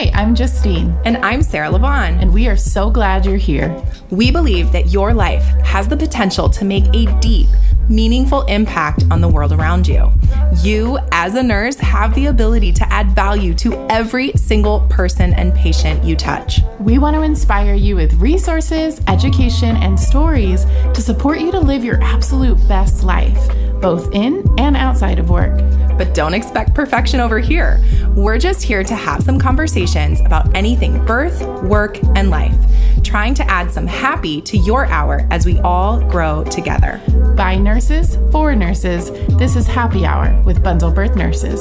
Hi, I'm Justine. And I'm Sarah Lavonne. And we are so glad you're here. We believe that your life has the potential to make a deep, meaningful impact on the world around you. You, as a nurse, have the ability to add value to every single person and patient you touch. We want to inspire you with resources, education, and stories to support you to live your absolute best life, both in and outside of work. But don't expect perfection over here. We're just here to have some conversations about anything birth, work, and life, trying to add some happy to your hour as we all grow together. By nurses, for nurses, this is Happy Hour with Bundle Birth Nurses.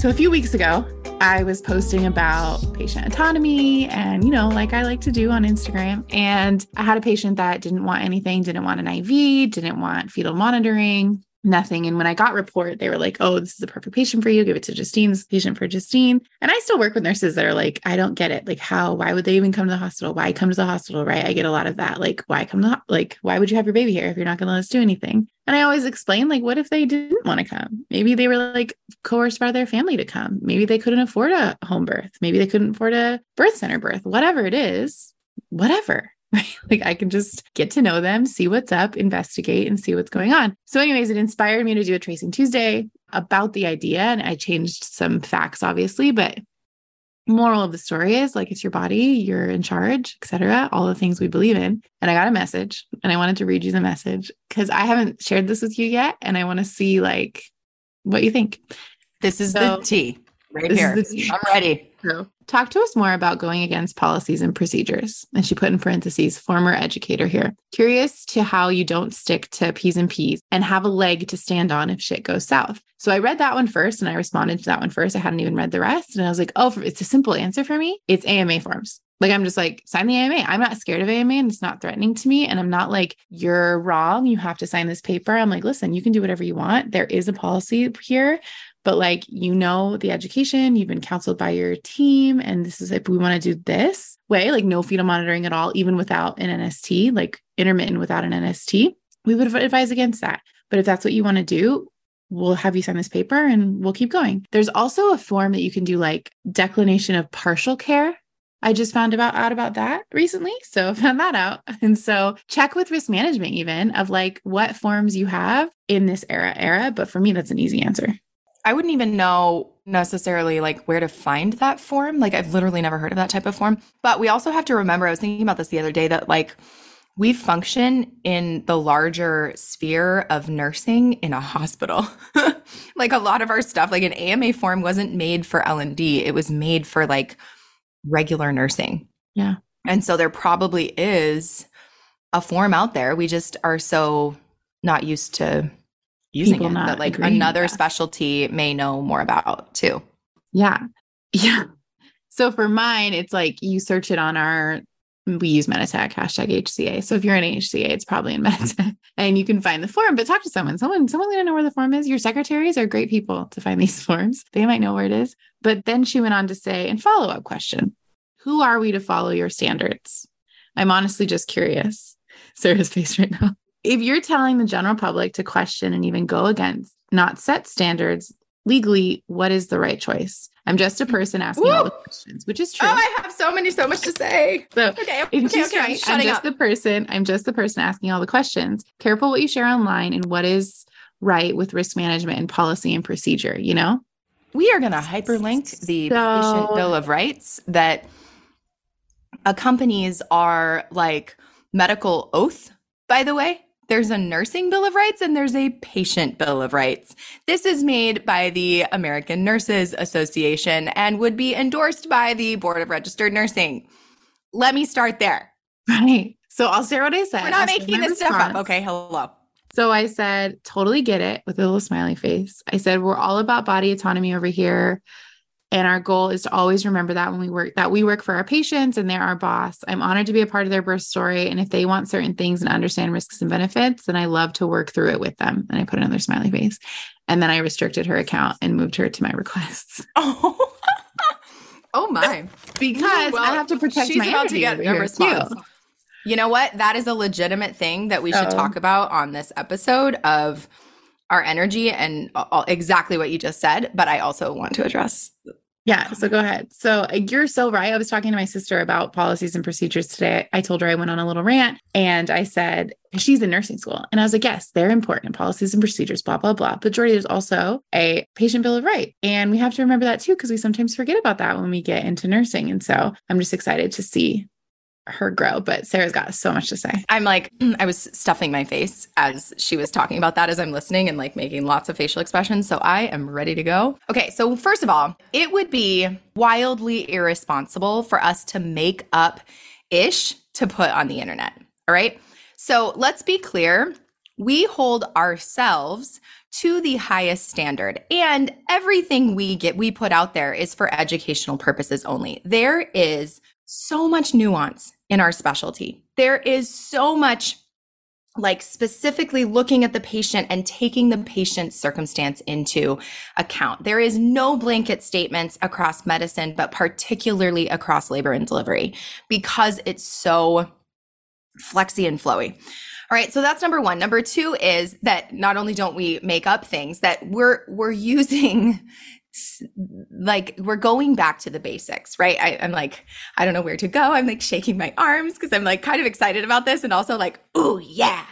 So, a few weeks ago, I was posting about patient autonomy and, you know, like I like to do on Instagram. And I had a patient that didn't want anything, didn't want an IV, didn't want fetal monitoring, nothing. And when I got report, they were like, oh, this is the perfect patient for you. Give it to Justine's patient for Justine. And I still work with nurses that are like, I don't get it. Like, how, why would they even come to the hospital? Why come to the hospital? Right. I get a lot of that. Like, why come to, like, why would you have your baby here if you're not going to let us do anything? And I always explain, like, what if they didn't want to come? Maybe they were like coerced by their family to come. Maybe they couldn't afford a home birth. Maybe they couldn't afford a birth center birth, whatever it is, whatever right? Like I can just get to know them, see what's up, investigate, and see what's going on. So, anyways, it inspired me to do a Tracing Tuesday about the idea. And I changed some facts, obviously, but moral of the story is like it's your body, you're in charge, etc. All the things we believe in. And I got a message and I wanted to read you the message because I haven't shared this with you yet. And I want to see like what you think. This is so, the tea right here. I'm ready. So talk to us more about going against policies and procedures. And she put in parentheses, former educator here. Curious to how you don't stick to P's and P's and have a leg to stand on if shit goes south. So I read that one first and I responded to that one first. I hadn't even read the rest. And I was like, oh, it's a simple answer for me. It's AMA forms. Like I'm just like, sign the AMA. I'm not scared of AMA and it's not threatening to me. And I'm not like, you're wrong. You have to sign this paper. I'm like, listen, you can do whatever you want. There is a policy here but like you know the education you've been counseled by your team and this is if we want to do this way like no fetal monitoring at all even without an nst like intermittent without an nst we would advise against that but if that's what you want to do we'll have you sign this paper and we'll keep going there's also a form that you can do like declination of partial care I just found about out about that recently. So found that out. And so check with risk management even of like what forms you have in this era era. But for me, that's an easy answer. I wouldn't even know necessarily like where to find that form. Like I've literally never heard of that type of form. But we also have to remember, I was thinking about this the other day that like we function in the larger sphere of nursing in a hospital. like a lot of our stuff, like an AMA form wasn't made for L&D. It was made for like regular nursing. Yeah. And so there probably is a form out there. We just are so not used to using it that like another specialty may know more about too. Yeah. Yeah. So for mine, it's like you search it on our we use Meditech hashtag HCA. So if you're in HCA, it's probably in Meditech and you can find the form, but talk to someone. Someone, someone's gonna know where the form is. Your secretaries are great people to find these forms. They might know where it is. But then she went on to say, and follow-up question, who are we to follow your standards? I'm honestly just curious. Sarah's face right now if you're telling the general public to question and even go against, not set standards legally, what is the right choice? I'm just a person asking Woo! all the questions, which is oh, true. Oh, I have so many, so much to say. So okay, okay, okay, okay right. I'm, I'm just up. the person. I'm just the person asking all the questions. Careful what you share online and what is right with risk management and policy and procedure. You know, we are going to hyperlink the so, patient bill of rights that accompanies our like medical oath. By the way, there's a nursing bill of rights and there's a patient bill of rights. This is made by the American Nurses Association and would be endorsed by the Board of Registered Nursing. Let me start there. Right. So I'll say what I said. We're not making this response. stuff up. Okay. Hello. So I said, totally get it with a little smiley face. I said, we're all about body autonomy over here. And our goal is to always remember that when we work, that we work for our patients and they're our boss. I'm honored to be a part of their birth story. And if they want certain things and understand risks and benefits, then I love to work through it with them. And I put another smiley face. And then I restricted her account and moved her to my requests. Oh, oh my. because well, I have to protect she's my about to get a response. Too. You know what? That is a legitimate thing that we should oh. talk about on this episode of our energy and all, exactly what you just said, but I also want to address yeah. So go ahead. So uh, you're so right. I was talking to my sister about policies and procedures today. I told her I went on a little rant and I said, she's in nursing school. And I was like, yes, they're important policies and procedures, blah, blah, blah. But Jordy, there's also a patient bill of right. And we have to remember that too, because we sometimes forget about that when we get into nursing. And so I'm just excited to see her grow, but Sarah's got so much to say. I'm like, mm, I was stuffing my face as she was talking about that as I'm listening and like making lots of facial expressions. So I am ready to go. Okay. So, first of all, it would be wildly irresponsible for us to make up ish to put on the internet. All right. So, let's be clear. We hold ourselves to the highest standard and everything we get we put out there is for educational purposes only. There is so much nuance in our specialty. There is so much like specifically looking at the patient and taking the patient's circumstance into account. There is no blanket statements across medicine, but particularly across labor and delivery because it's so flexy and flowy. All right, so that's number 1. Number 2 is that not only don't we make up things that we're we're using like we're going back to the basics, right? I, am like, I don't know where to go. I'm like shaking my arms because I'm like kind of excited about this and also like, oh yeah.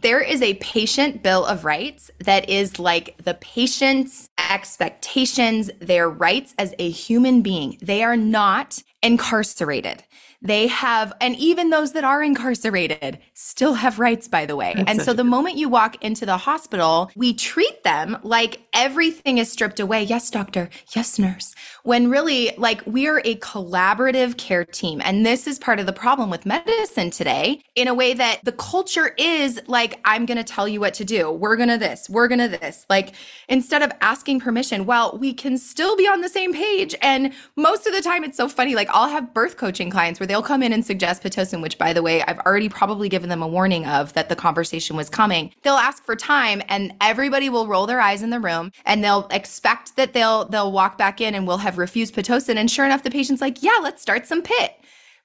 There is a patient bill of rights that is like the patient's expectations, their rights as a human being. They are not incarcerated. They have, and even those that are incarcerated still have rights, by the way. That's and so the moment you walk into the hospital, we treat them like everything is stripped away. Yes, doctor. Yes, nurse. When really, like, we are a collaborative care team. And this is part of the problem with medicine today in a way that the culture is like, I'm going to tell you what to do. We're going to this. We're going to this. Like, instead of asking permission, well, we can still be on the same page. And most of the time, it's so funny. Like, I'll have birth coaching clients where they'll come in and suggest Pitocin, which by the way, I've already probably given them a warning of that the conversation was coming. They'll ask for time and everybody will roll their eyes in the room and they'll expect that they'll they'll walk back in and we'll have refused Pitocin. And sure enough, the patient's like, yeah, let's start some pit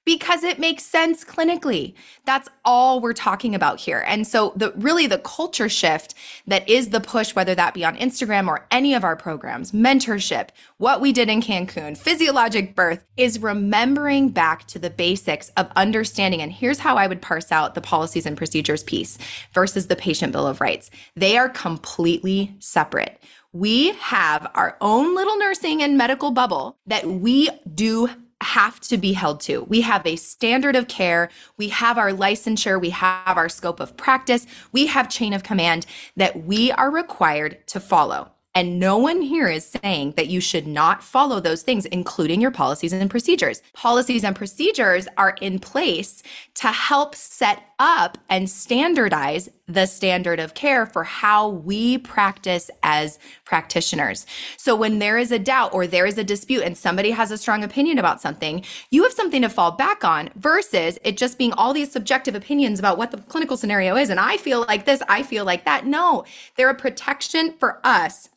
because it makes sense clinically. That's all we're talking about here. And so the really the culture shift that is the push, whether that be on Instagram or any of our programs, mentorship, what we did in Cancun, physiologic birth is remembering back to the basics of understanding. And here's how I would parse out the policies and procedures piece versus the patient bill of rights. They are completely separate. We have our own little nursing and medical bubble that we do have to be held to. We have a standard of care. We have our licensure. We have our scope of practice. We have chain of command that we are required to follow. And no one here is saying that you should not follow those things, including your policies and procedures. Policies and procedures are in place to help set up and standardize the standard of care for how we practice as practitioners. So when there is a doubt or there is a dispute and somebody has a strong opinion about something, you have something to fall back on versus it just being all these subjective opinions about what the clinical scenario is. And I feel like this, I feel like that. No, they're a protection for us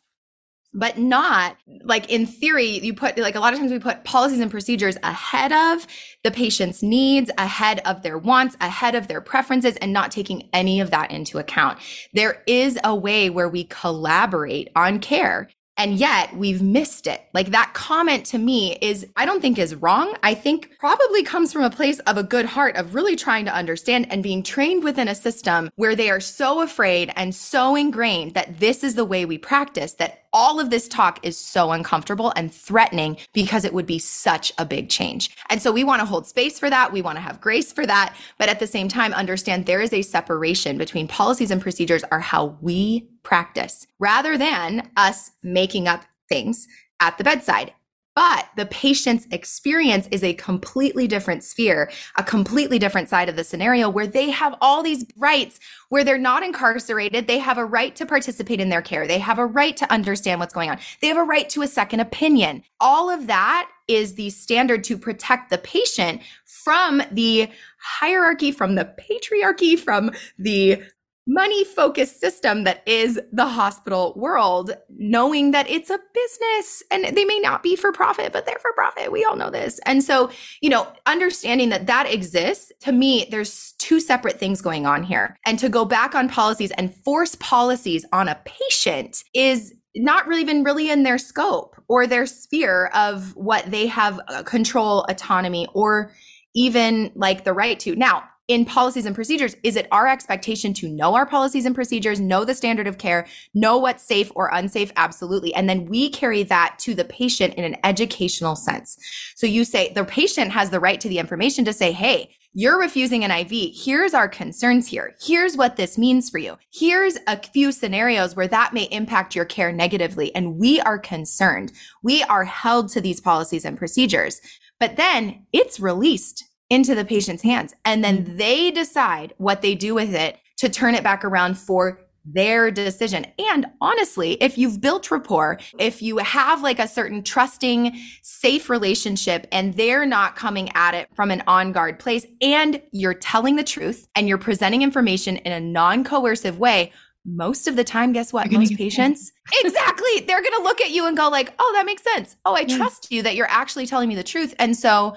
but not like in theory you put like a lot of times we put policies and procedures ahead of the patient's needs ahead of their wants ahead of their preferences and not taking any of that into account there is a way where we collaborate on care and yet we've missed it. Like that comment to me is, I don't think is wrong. I think probably comes from a place of a good heart of really trying to understand and being trained within a system where they are so afraid and so ingrained that this is the way we practice that all of this talk is so uncomfortable and threatening because it would be such a big change. And so we want to hold space for that. We want to have grace for that. But at the same time, understand there is a separation between policies and procedures are how we practice rather than us making up things at the bedside. But the patient's experience is a completely different sphere, a completely different side of the scenario where they have all these rights where they're not incarcerated. They have a right to participate in their care. They have a right to understand what's going on. They have a right to a second opinion. All of that is the standard to protect the patient from the hierarchy, from the patriarchy, from the money focused system that is the hospital world, knowing that it's a business and they may not be for profit, but they're for profit. We all know this. And so, you know, understanding that that exists, to me, there's two separate things going on here. And to go back on policies and force policies on a patient is not really even really in their scope or their sphere of what they have uh, control, autonomy, or even like the right to. Now, in policies and procedures, is it our expectation to know our policies and procedures, know the standard of care, know what's safe or unsafe? Absolutely. And then we carry that to the patient in an educational sense. So you say the patient has the right to the information to say, Hey, you're refusing an IV. Here's our concerns here. Here's what this means for you. Here's a few scenarios where that may impact your care negatively. And we are concerned. We are held to these policies and procedures. But then it's released into the patient's hands. And then mm. they decide what they do with it to turn it back around for their decision. And honestly, if you've built rapport, if you have like a certain trusting, safe relationship and they're not coming at it from an on guard place and you're telling the truth and you're presenting information in a non coercive way, most of the time, guess what? Most patients, exactly, they're going to look at you and go like, "Oh, that makes sense. Oh, I yeah. trust you that you're actually telling me the truth." And so,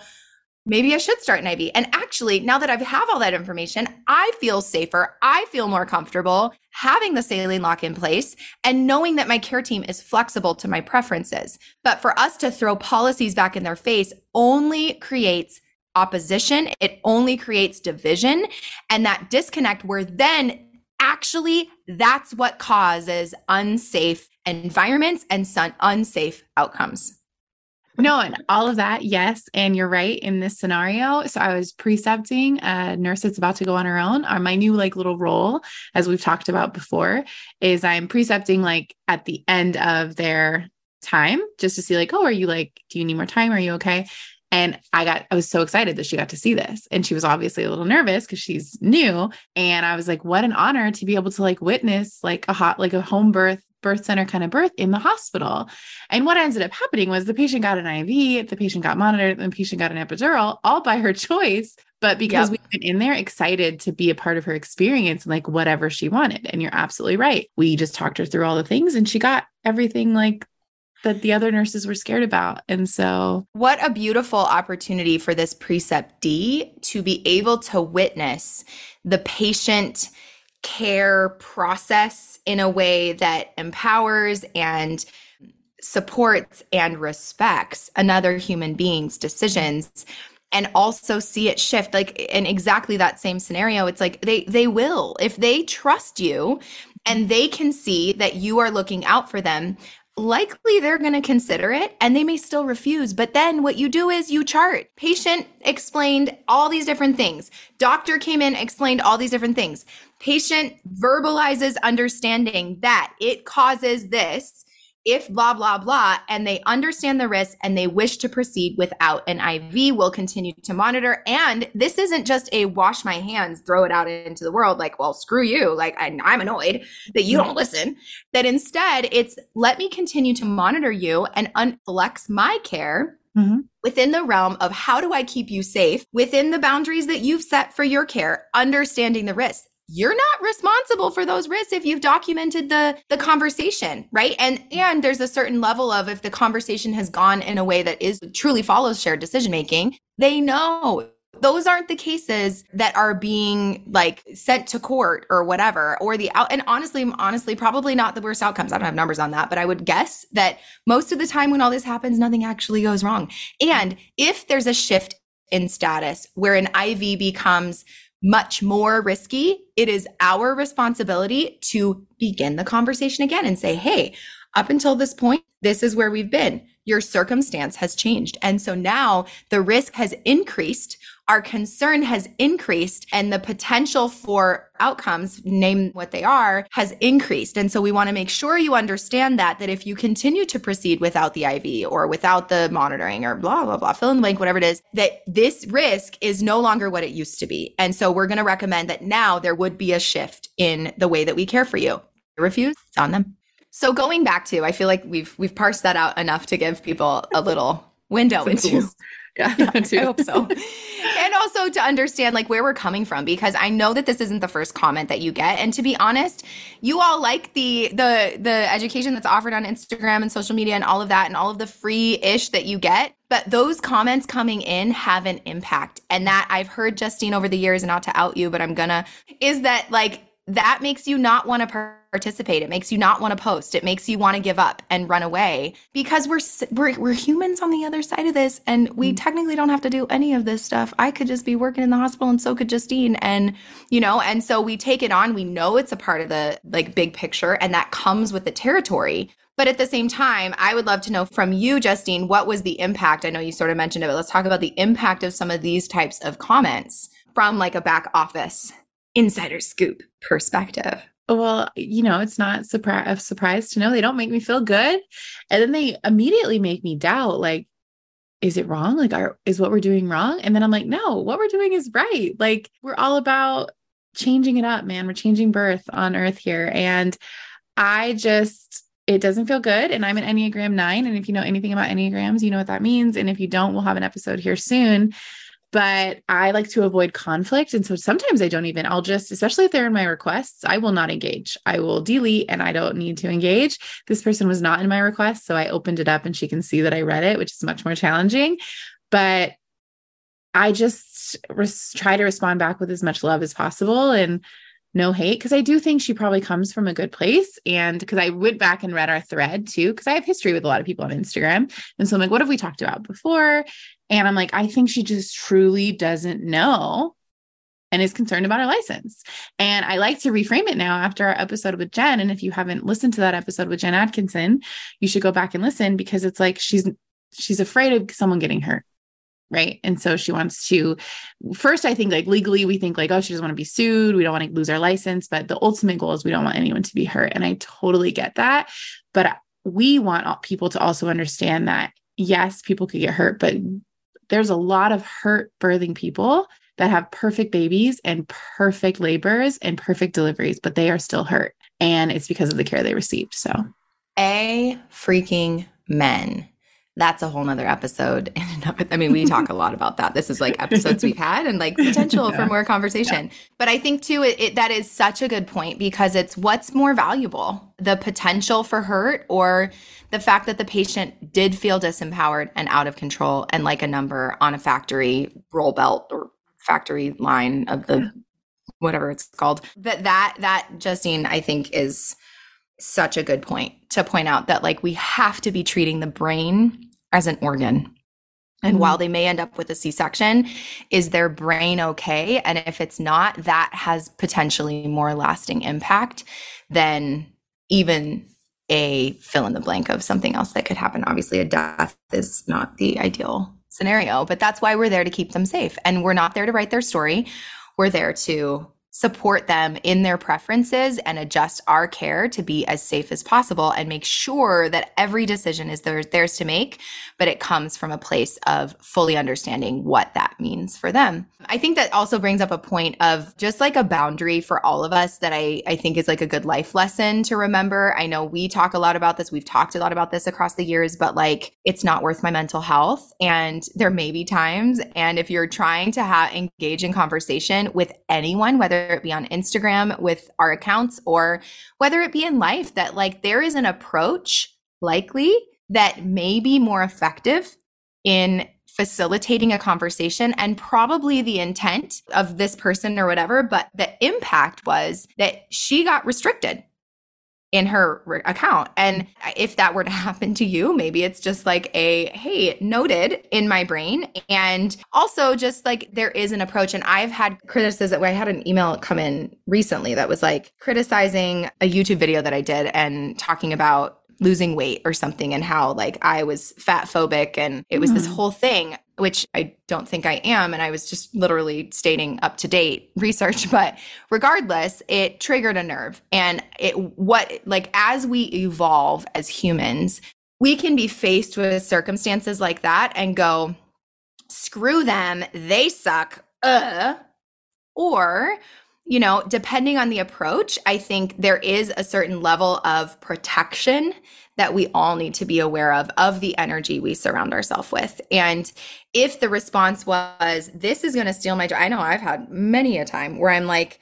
maybe I should start an IV. And actually, now that I have all that information, I feel safer. I feel more comfortable having the saline lock in place and knowing that my care team is flexible to my preferences. But for us to throw policies back in their face only creates opposition. It only creates division and that disconnect where then actually that's what causes unsafe environments and unsafe outcomes. No, and all of that, yes. And you're right in this scenario. So I was precepting a nurse that's about to go on her own. Or my new like little role, as we've talked about before, is I'm precepting like at the end of their time just to see like, oh, are you like, do you need more time? Are you okay? And I got, I was so excited that she got to see this. And she was obviously a little nervous because she's new. And I was like, what an honor to be able to like witness like a hot, like a home birth birth center kind of birth in the hospital. And what ended up happening was the patient got an IV, the patient got monitored, the patient got an epidural all by her choice. But because yep. we went in there excited to be a part of her experience and like whatever she wanted. And you're absolutely right. We just talked her through all the things and she got everything like that the other nurses were scared about. And so, what a beautiful opportunity for this preceptee to be able to witness the patient care process in a way that empowers and supports and respects another human being's decisions and also see it shift. Like in exactly that same scenario it's like they they will. If they trust you and they can see that you are looking out for them likely they're going to consider it and they may still refuse. But then what you do is you chart. Patient explained all these different things. Doctor came in, explained all these different things. Patient verbalizes understanding that it causes this if blah blah blah and they understand the risk and they wish to proceed without an IV we'll continue to monitor. And this isn't just a wash my hands throw it out into the world like well screw you. Like I, am annoyed that you don't listen. That instead it's let me continue to monitor you and unflex my care Mm-hmm. within the realm of how do I keep you safe within the boundaries that you've set for your care, understanding the risks you're not responsible for those risks if you've documented the the conversation right? And and there's a certain level of if the conversation has gone in a way that is truly follows shared decision making they know those aren't the cases that are being like sent to court or whatever or the out and honestly honestly probably not the worst outcomes. I don't have numbers on that but i would guess that most of the time when all this happens nothing actually goes wrong. And if there's a shift in status where an iv becomes much more risky, it is our responsibility to begin the conversation again and say, Hey, up until this point, this is where we've been. Your circumstance has changed. And so now the risk has increased our concern has increased and the potential for outcomes, name what they are, has increased. And so we want to make sure you understand that, that if you continue to proceed without the IV or without the monitoring or blah, blah, blah, fill in the blank, whatever it is, that this risk is no longer what it used to be. And so we're going to recommend that now there would be a shift in the way that we care for you. Refuse, it's on them. So going back to, I feel like we've we've parsed that out enough to give people a little window into Yeah, I hope so. and also to understand like where we're coming from because I know that this isn't the first comment that you get. And to be honest, you all like the the the education that's offered on Instagram and social media and all of that and all of the free ish that you get. But those comments coming in have an impact. And that I've heard Justine over the years, and not to out you, but I'm gonna, is that like that makes you not want to participate. It makes you not want to post. It makes you want to give up and run away because we're we're we're humans on the other side of this and we mm-hmm. technically don't have to do any of this stuff. I could just be working in the hospital and so could Justine and you know, and so we take it on. We know it's a part of the like big picture and that comes with the territory. But at the same time, I would love to know from you, Justine, what was the impact? I know you sort of mentioned it, but let's talk about the impact of some of these types of comments from like a back office insider scoop perspective. Well, you know, it's not surpri- a surprise to know they don't make me feel good. And then they immediately make me doubt like, is it wrong? Like, are, is what we're doing wrong? And then I'm like, no, what we're doing is right. Like, we're all about changing it up, man. We're changing birth on earth here. And I just, it doesn't feel good. And I'm an Enneagram nine. And if you know anything about Enneagrams, you know what that means. And if you don't, we'll have an episode here soon but I like to avoid conflict. And so sometimes I don't even, I'll just, especially if they're in my requests, I will not engage. I will delete and I don't need to engage. This person was not in my request. So I opened it up and she can see that I read it, which is much more challenging. But I just res- try to respond back with as much love as possible and no hate because I do think she probably comes from a good place. And because I went back and read our thread too, because I have history with a lot of people on Instagram. And so I'm like, what have we talked about before? And I'm like, I think she just truly doesn't know and is concerned about her license. And I like to reframe it now after our episode with Jen. And if you haven't listened to that episode with Jen Atkinson, you should go back and listen because it's like she's she's afraid of someone getting hurt. Right. And so she wants to first, I think like legally, we think like, oh, she doesn't want to be sued. We don't want to lose our license. But the ultimate goal is we don't want anyone to be hurt. And I totally get that. But we want people to also understand that yes, people could get hurt, but there's a lot of hurt birthing people that have perfect babies and perfect labors and perfect deliveries, but they are still hurt. And it's because of the care they received. So, a freaking men. That's a whole nother episode. I mean, we talk a lot about that. This is like episodes we've had and like potential yeah. for more conversation. Yeah. But I think too, it, it, that is such a good point because it's what's more valuable the potential for hurt or the fact that the patient did feel disempowered and out of control and like a number on a factory roll belt or factory line of the whatever it's called that that that justine i think is such a good point to point out that like we have to be treating the brain as an organ and mm-hmm. while they may end up with a C section, is their brain okay? And if it's not, that has potentially more lasting impact than even a fill in the blank of something else that could happen. Obviously, a death is not the ideal scenario, but that's why we're there to keep them safe. And we're not there to write their story. We're there to support them in their preferences and adjust our care to be as safe as possible and make sure that every decision is theirs, theirs to make, but it comes from a place of fully understanding what that means for them. I think that also brings up a point of just like a boundary for all of us that I, I think is like a good life lesson to remember. I know we talk a lot about this. We've talked a lot about this across the years, but like it's not worth my mental health. And there may be times. And if you're trying to have engage in conversation with anyone, whether it be on Instagram with our accounts or whether it be in life, that like there is an approach likely that may be more effective in facilitating a conversation and probably the intent of this person or whatever, but the impact was that she got restricted in her re- account. And if that were to happen to you, maybe it's just like a, hey, noted in my brain. And also just like there is an approach. And I've had criticism. I had an email come in recently that was like criticizing a YouTube video that I did and talking about losing weight or something and how like I was fat phobic and it was mm. this hmm. whole thing which I don't think I am and I was just literally stating up to date research but regardless it triggered a nerve. And it what like as we evolve as humans we can be faced with circumstances like that and go screw them they suck uh. Or you know, depending on the approach, I think there is a certain level of protection that we all need to be aware of of the energy we surround ourselves with. And if the response was this is going to steal my I know I've had many a time where I'm like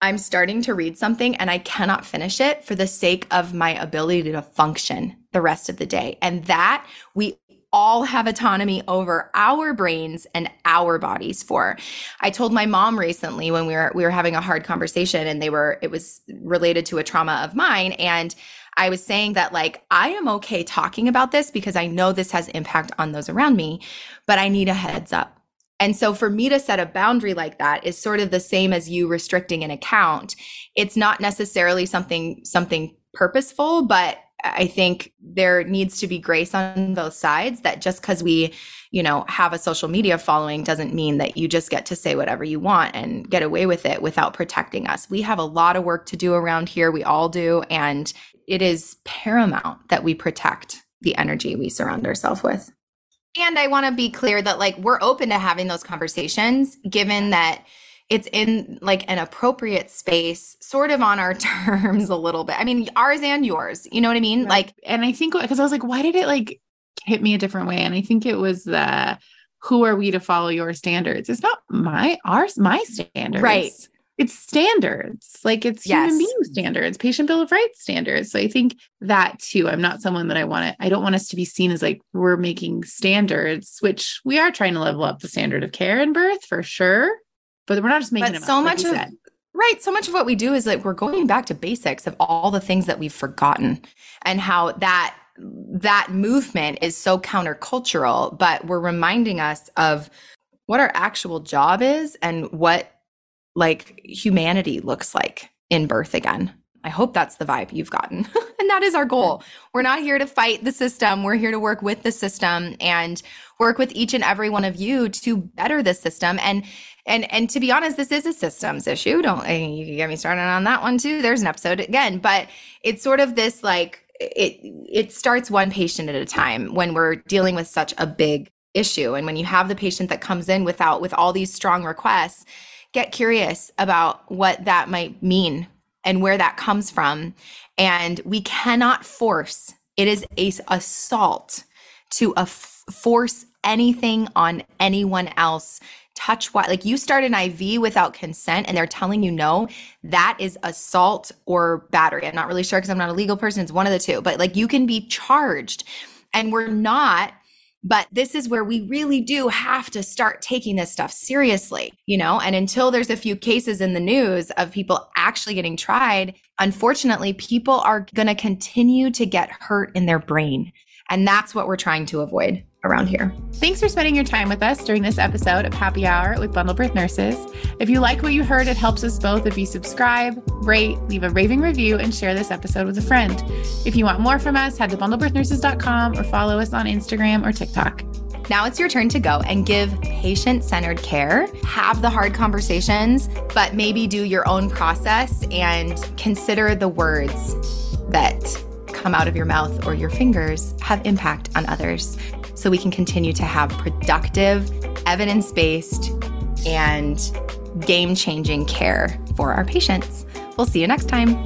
I'm starting to read something and I cannot finish it for the sake of my ability to function the rest of the day. And that we all have autonomy over our brains and our bodies for. I told my mom recently when we were we were having a hard conversation and they were it was related to a trauma of mine and I was saying that like I am okay talking about this because I know this has impact on those around me, but I need a heads up. And so for me to set a boundary like that is sort of the same as you restricting an account. It's not necessarily something something purposeful, but I think there needs to be grace on both sides that just because we, you know, have a social media following doesn't mean that you just get to say whatever you want and get away with it without protecting us. We have a lot of work to do around here. We all do. And it is paramount that we protect the energy we surround ourselves with. And I want to be clear that like we're open to having those conversations given that it's in like an appropriate space, sort of on our terms a little bit. I mean, ours and yours. You know what I mean? Right. Like, and I think because I was like, why did it like hit me a different way? And I think it was the who are we to follow your standards? It's not my ours, my standards. Right it's standards like it's yes. human being standards patient bill of rights standards so i think that too i'm not someone that i want to i don't want us to be seen as like we're making standards which we are trying to level up the standard of care in birth for sure but we're not just making but so up, much like of right so much of what we do is like we're going back to basics of all the things that we've forgotten and how that that movement is so countercultural but we're reminding us of what our actual job is and what like humanity looks like in birth again. I hope that's the vibe you've gotten. and that is our goal. We're not here to fight the system. We're here to work with the system and work with each and every one of you to better the system. And and and to be honest, this is a systems issue. Don't eh, you get me started on that one too. There's an episode again, but it's sort of this like it it starts one patient at a time when we're dealing with such a big issue. And when you have the patient that comes in without with all these strong requests, get curious about what that might mean and where that comes from. And we cannot force, it is a assault to a f- force anything on anyone else. Touch what, like you start an IV without consent and they're telling you no, that is assault or battery. I'm not really sure because I'm not a legal person. It's one of the two, but like you can be charged. And we're not but this is where we really do have to start taking this stuff seriously, you know? And until there's a few cases in the news of people actually getting tried, unfortunately, people are going to continue to get hurt in their brain. And that's what we're trying to avoid around here. Thanks for spending your time with us during this episode of Happy Hour with Bundle Birth Nurses. If you like what you heard, it helps us both if you subscribe, rate, leave a raving review, and share this episode with a friend. If you want more from us, head to bundlebirthnurses.com or follow us on Instagram or TikTok. Now it's your turn to go and give patient centered care. Have the hard conversations, but maybe do your own process and consider the words that come out of your mouth or your fingers have impact on others so we can continue to have productive, evidence based, and game changing care for our patients. We'll see you next time.